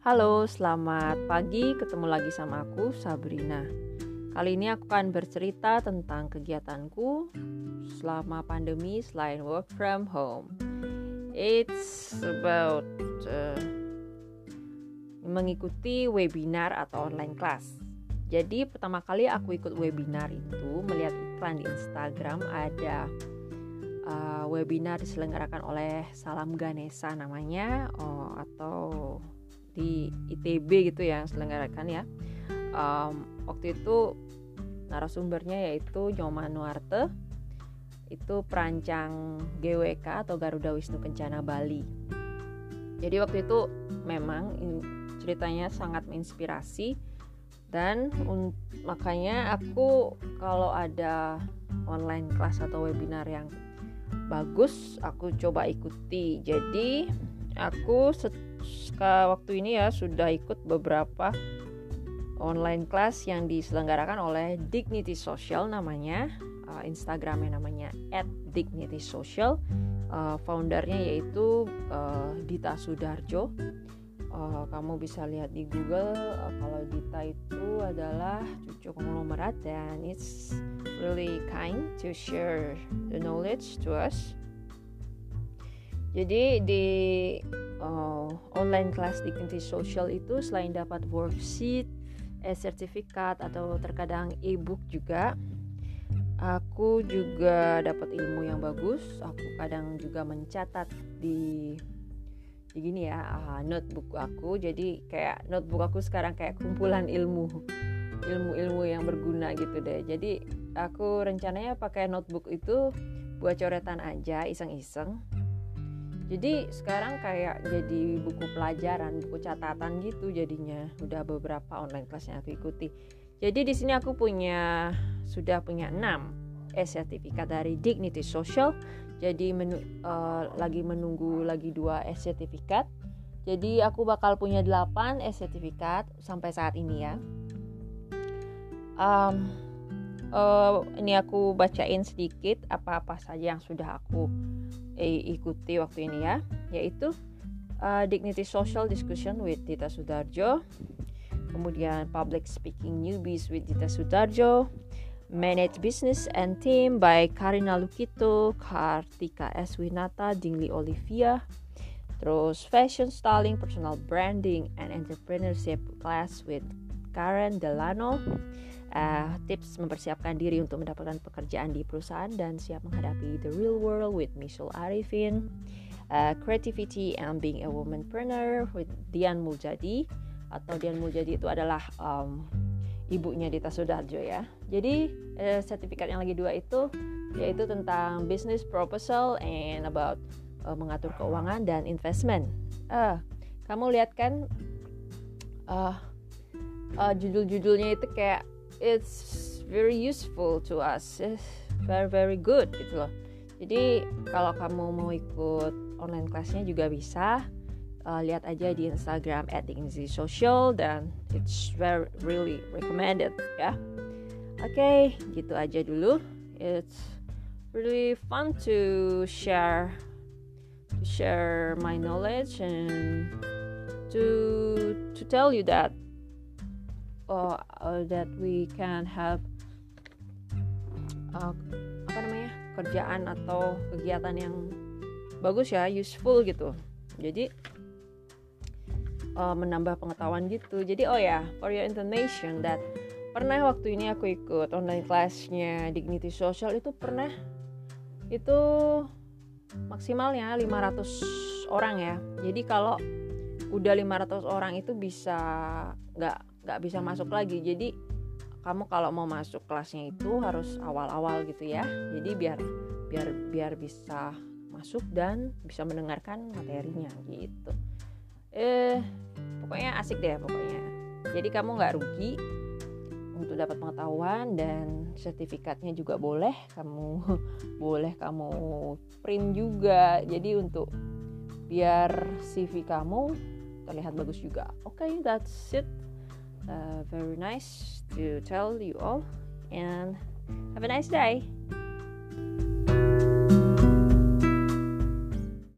Halo, selamat pagi. Ketemu lagi sama aku, Sabrina. Kali ini aku akan bercerita tentang kegiatanku selama pandemi selain work from home. It's about uh, mengikuti webinar atau online class. Jadi pertama kali aku ikut webinar itu melihat iklan di Instagram ada uh, webinar diselenggarakan oleh Salam Ganesa namanya oh, atau di ITB gitu ya selenggarakan ya. Um, waktu itu narasumbernya yaitu Nyoman Nuarte itu perancang GWK atau Garuda Wisnu Kencana Bali. Jadi waktu itu memang ceritanya sangat menginspirasi dan makanya aku kalau ada online kelas atau webinar yang bagus aku coba ikuti jadi aku waktu ini ya sudah ikut beberapa online kelas yang diselenggarakan oleh Dignity Social namanya. Uh, Instagramnya namanya @dignitysocial uh, foundernya yaitu uh, Dita Sudarjo. Uh, kamu bisa lihat di Google uh, kalau Dita itu adalah cucu konglomerat dan it's really kind to share the knowledge to us. Jadi di uh, online class Dignity Social itu selain dapat worksheet, e-sertifikat atau terkadang e-book juga, aku juga dapat ilmu yang bagus. Aku kadang juga mencatat di jadi gini ya uh, notebook aku. Jadi kayak notebook aku sekarang kayak kumpulan ilmu ilmu-ilmu yang berguna gitu deh. Jadi aku rencananya pakai notebook itu buat coretan aja iseng-iseng jadi sekarang kayak jadi buku pelajaran buku catatan gitu jadinya. Udah beberapa online kelas yang aku ikuti. Jadi di sini aku punya sudah punya 6 e sertifikat dari Dignity Social. Jadi menu, uh, lagi menunggu lagi dua S sertifikat. Jadi aku bakal punya 8 S sertifikat sampai saat ini ya. Um, uh, ini aku bacain sedikit apa-apa saja yang sudah aku eh, ikuti waktu ini ya yaitu uh, Dignity Social Discussion with Dita Sudarjo kemudian Public Speaking Newbies with Dita Sudarjo Manage Business and Team by Karina Lukito, Kartika S. Winata, Dingli Olivia, terus Fashion Styling, Personal Branding, and Entrepreneurship class with Karen Delano. Uh, tips mempersiapkan diri untuk mendapatkan pekerjaan di perusahaan dan siap menghadapi the real world with Michelle Arifin. Uh, creativity and being a womanpreneur with Dian Muljadi atau Dian Muljadi itu adalah um, ibunya Dita Sudarjo ya. Jadi eh, sertifikat yang lagi dua itu yaitu tentang business proposal and about uh, mengatur keuangan dan investment. Uh, kamu lihat kan uh, uh, judul-judulnya itu kayak it's very useful to us, it's very very good gitu loh. Jadi kalau kamu mau ikut online kelasnya juga bisa uh, lihat aja di Instagram @social dan it's very really recommended ya. Oke, okay, gitu aja dulu. It's really fun to share to share my knowledge and to to tell you that uh, uh, that we can have uh, apa namanya kerjaan atau kegiatan yang bagus ya useful gitu. Jadi uh, menambah pengetahuan gitu. Jadi oh ya for your information that pernah waktu ini aku ikut online classnya Dignity Social itu pernah itu maksimalnya 500 orang ya. Jadi kalau udah 500 orang itu bisa nggak nggak bisa masuk lagi. Jadi kamu kalau mau masuk kelasnya itu harus awal-awal gitu ya. Jadi biar biar biar bisa masuk dan bisa mendengarkan materinya gitu. Eh pokoknya asik deh pokoknya. Jadi kamu nggak rugi untuk dapat pengetahuan dan sertifikatnya juga boleh. Kamu boleh kamu print juga. Jadi untuk biar CV kamu terlihat bagus juga. Oke okay, that's it uh, very nice to tell you all and have a nice day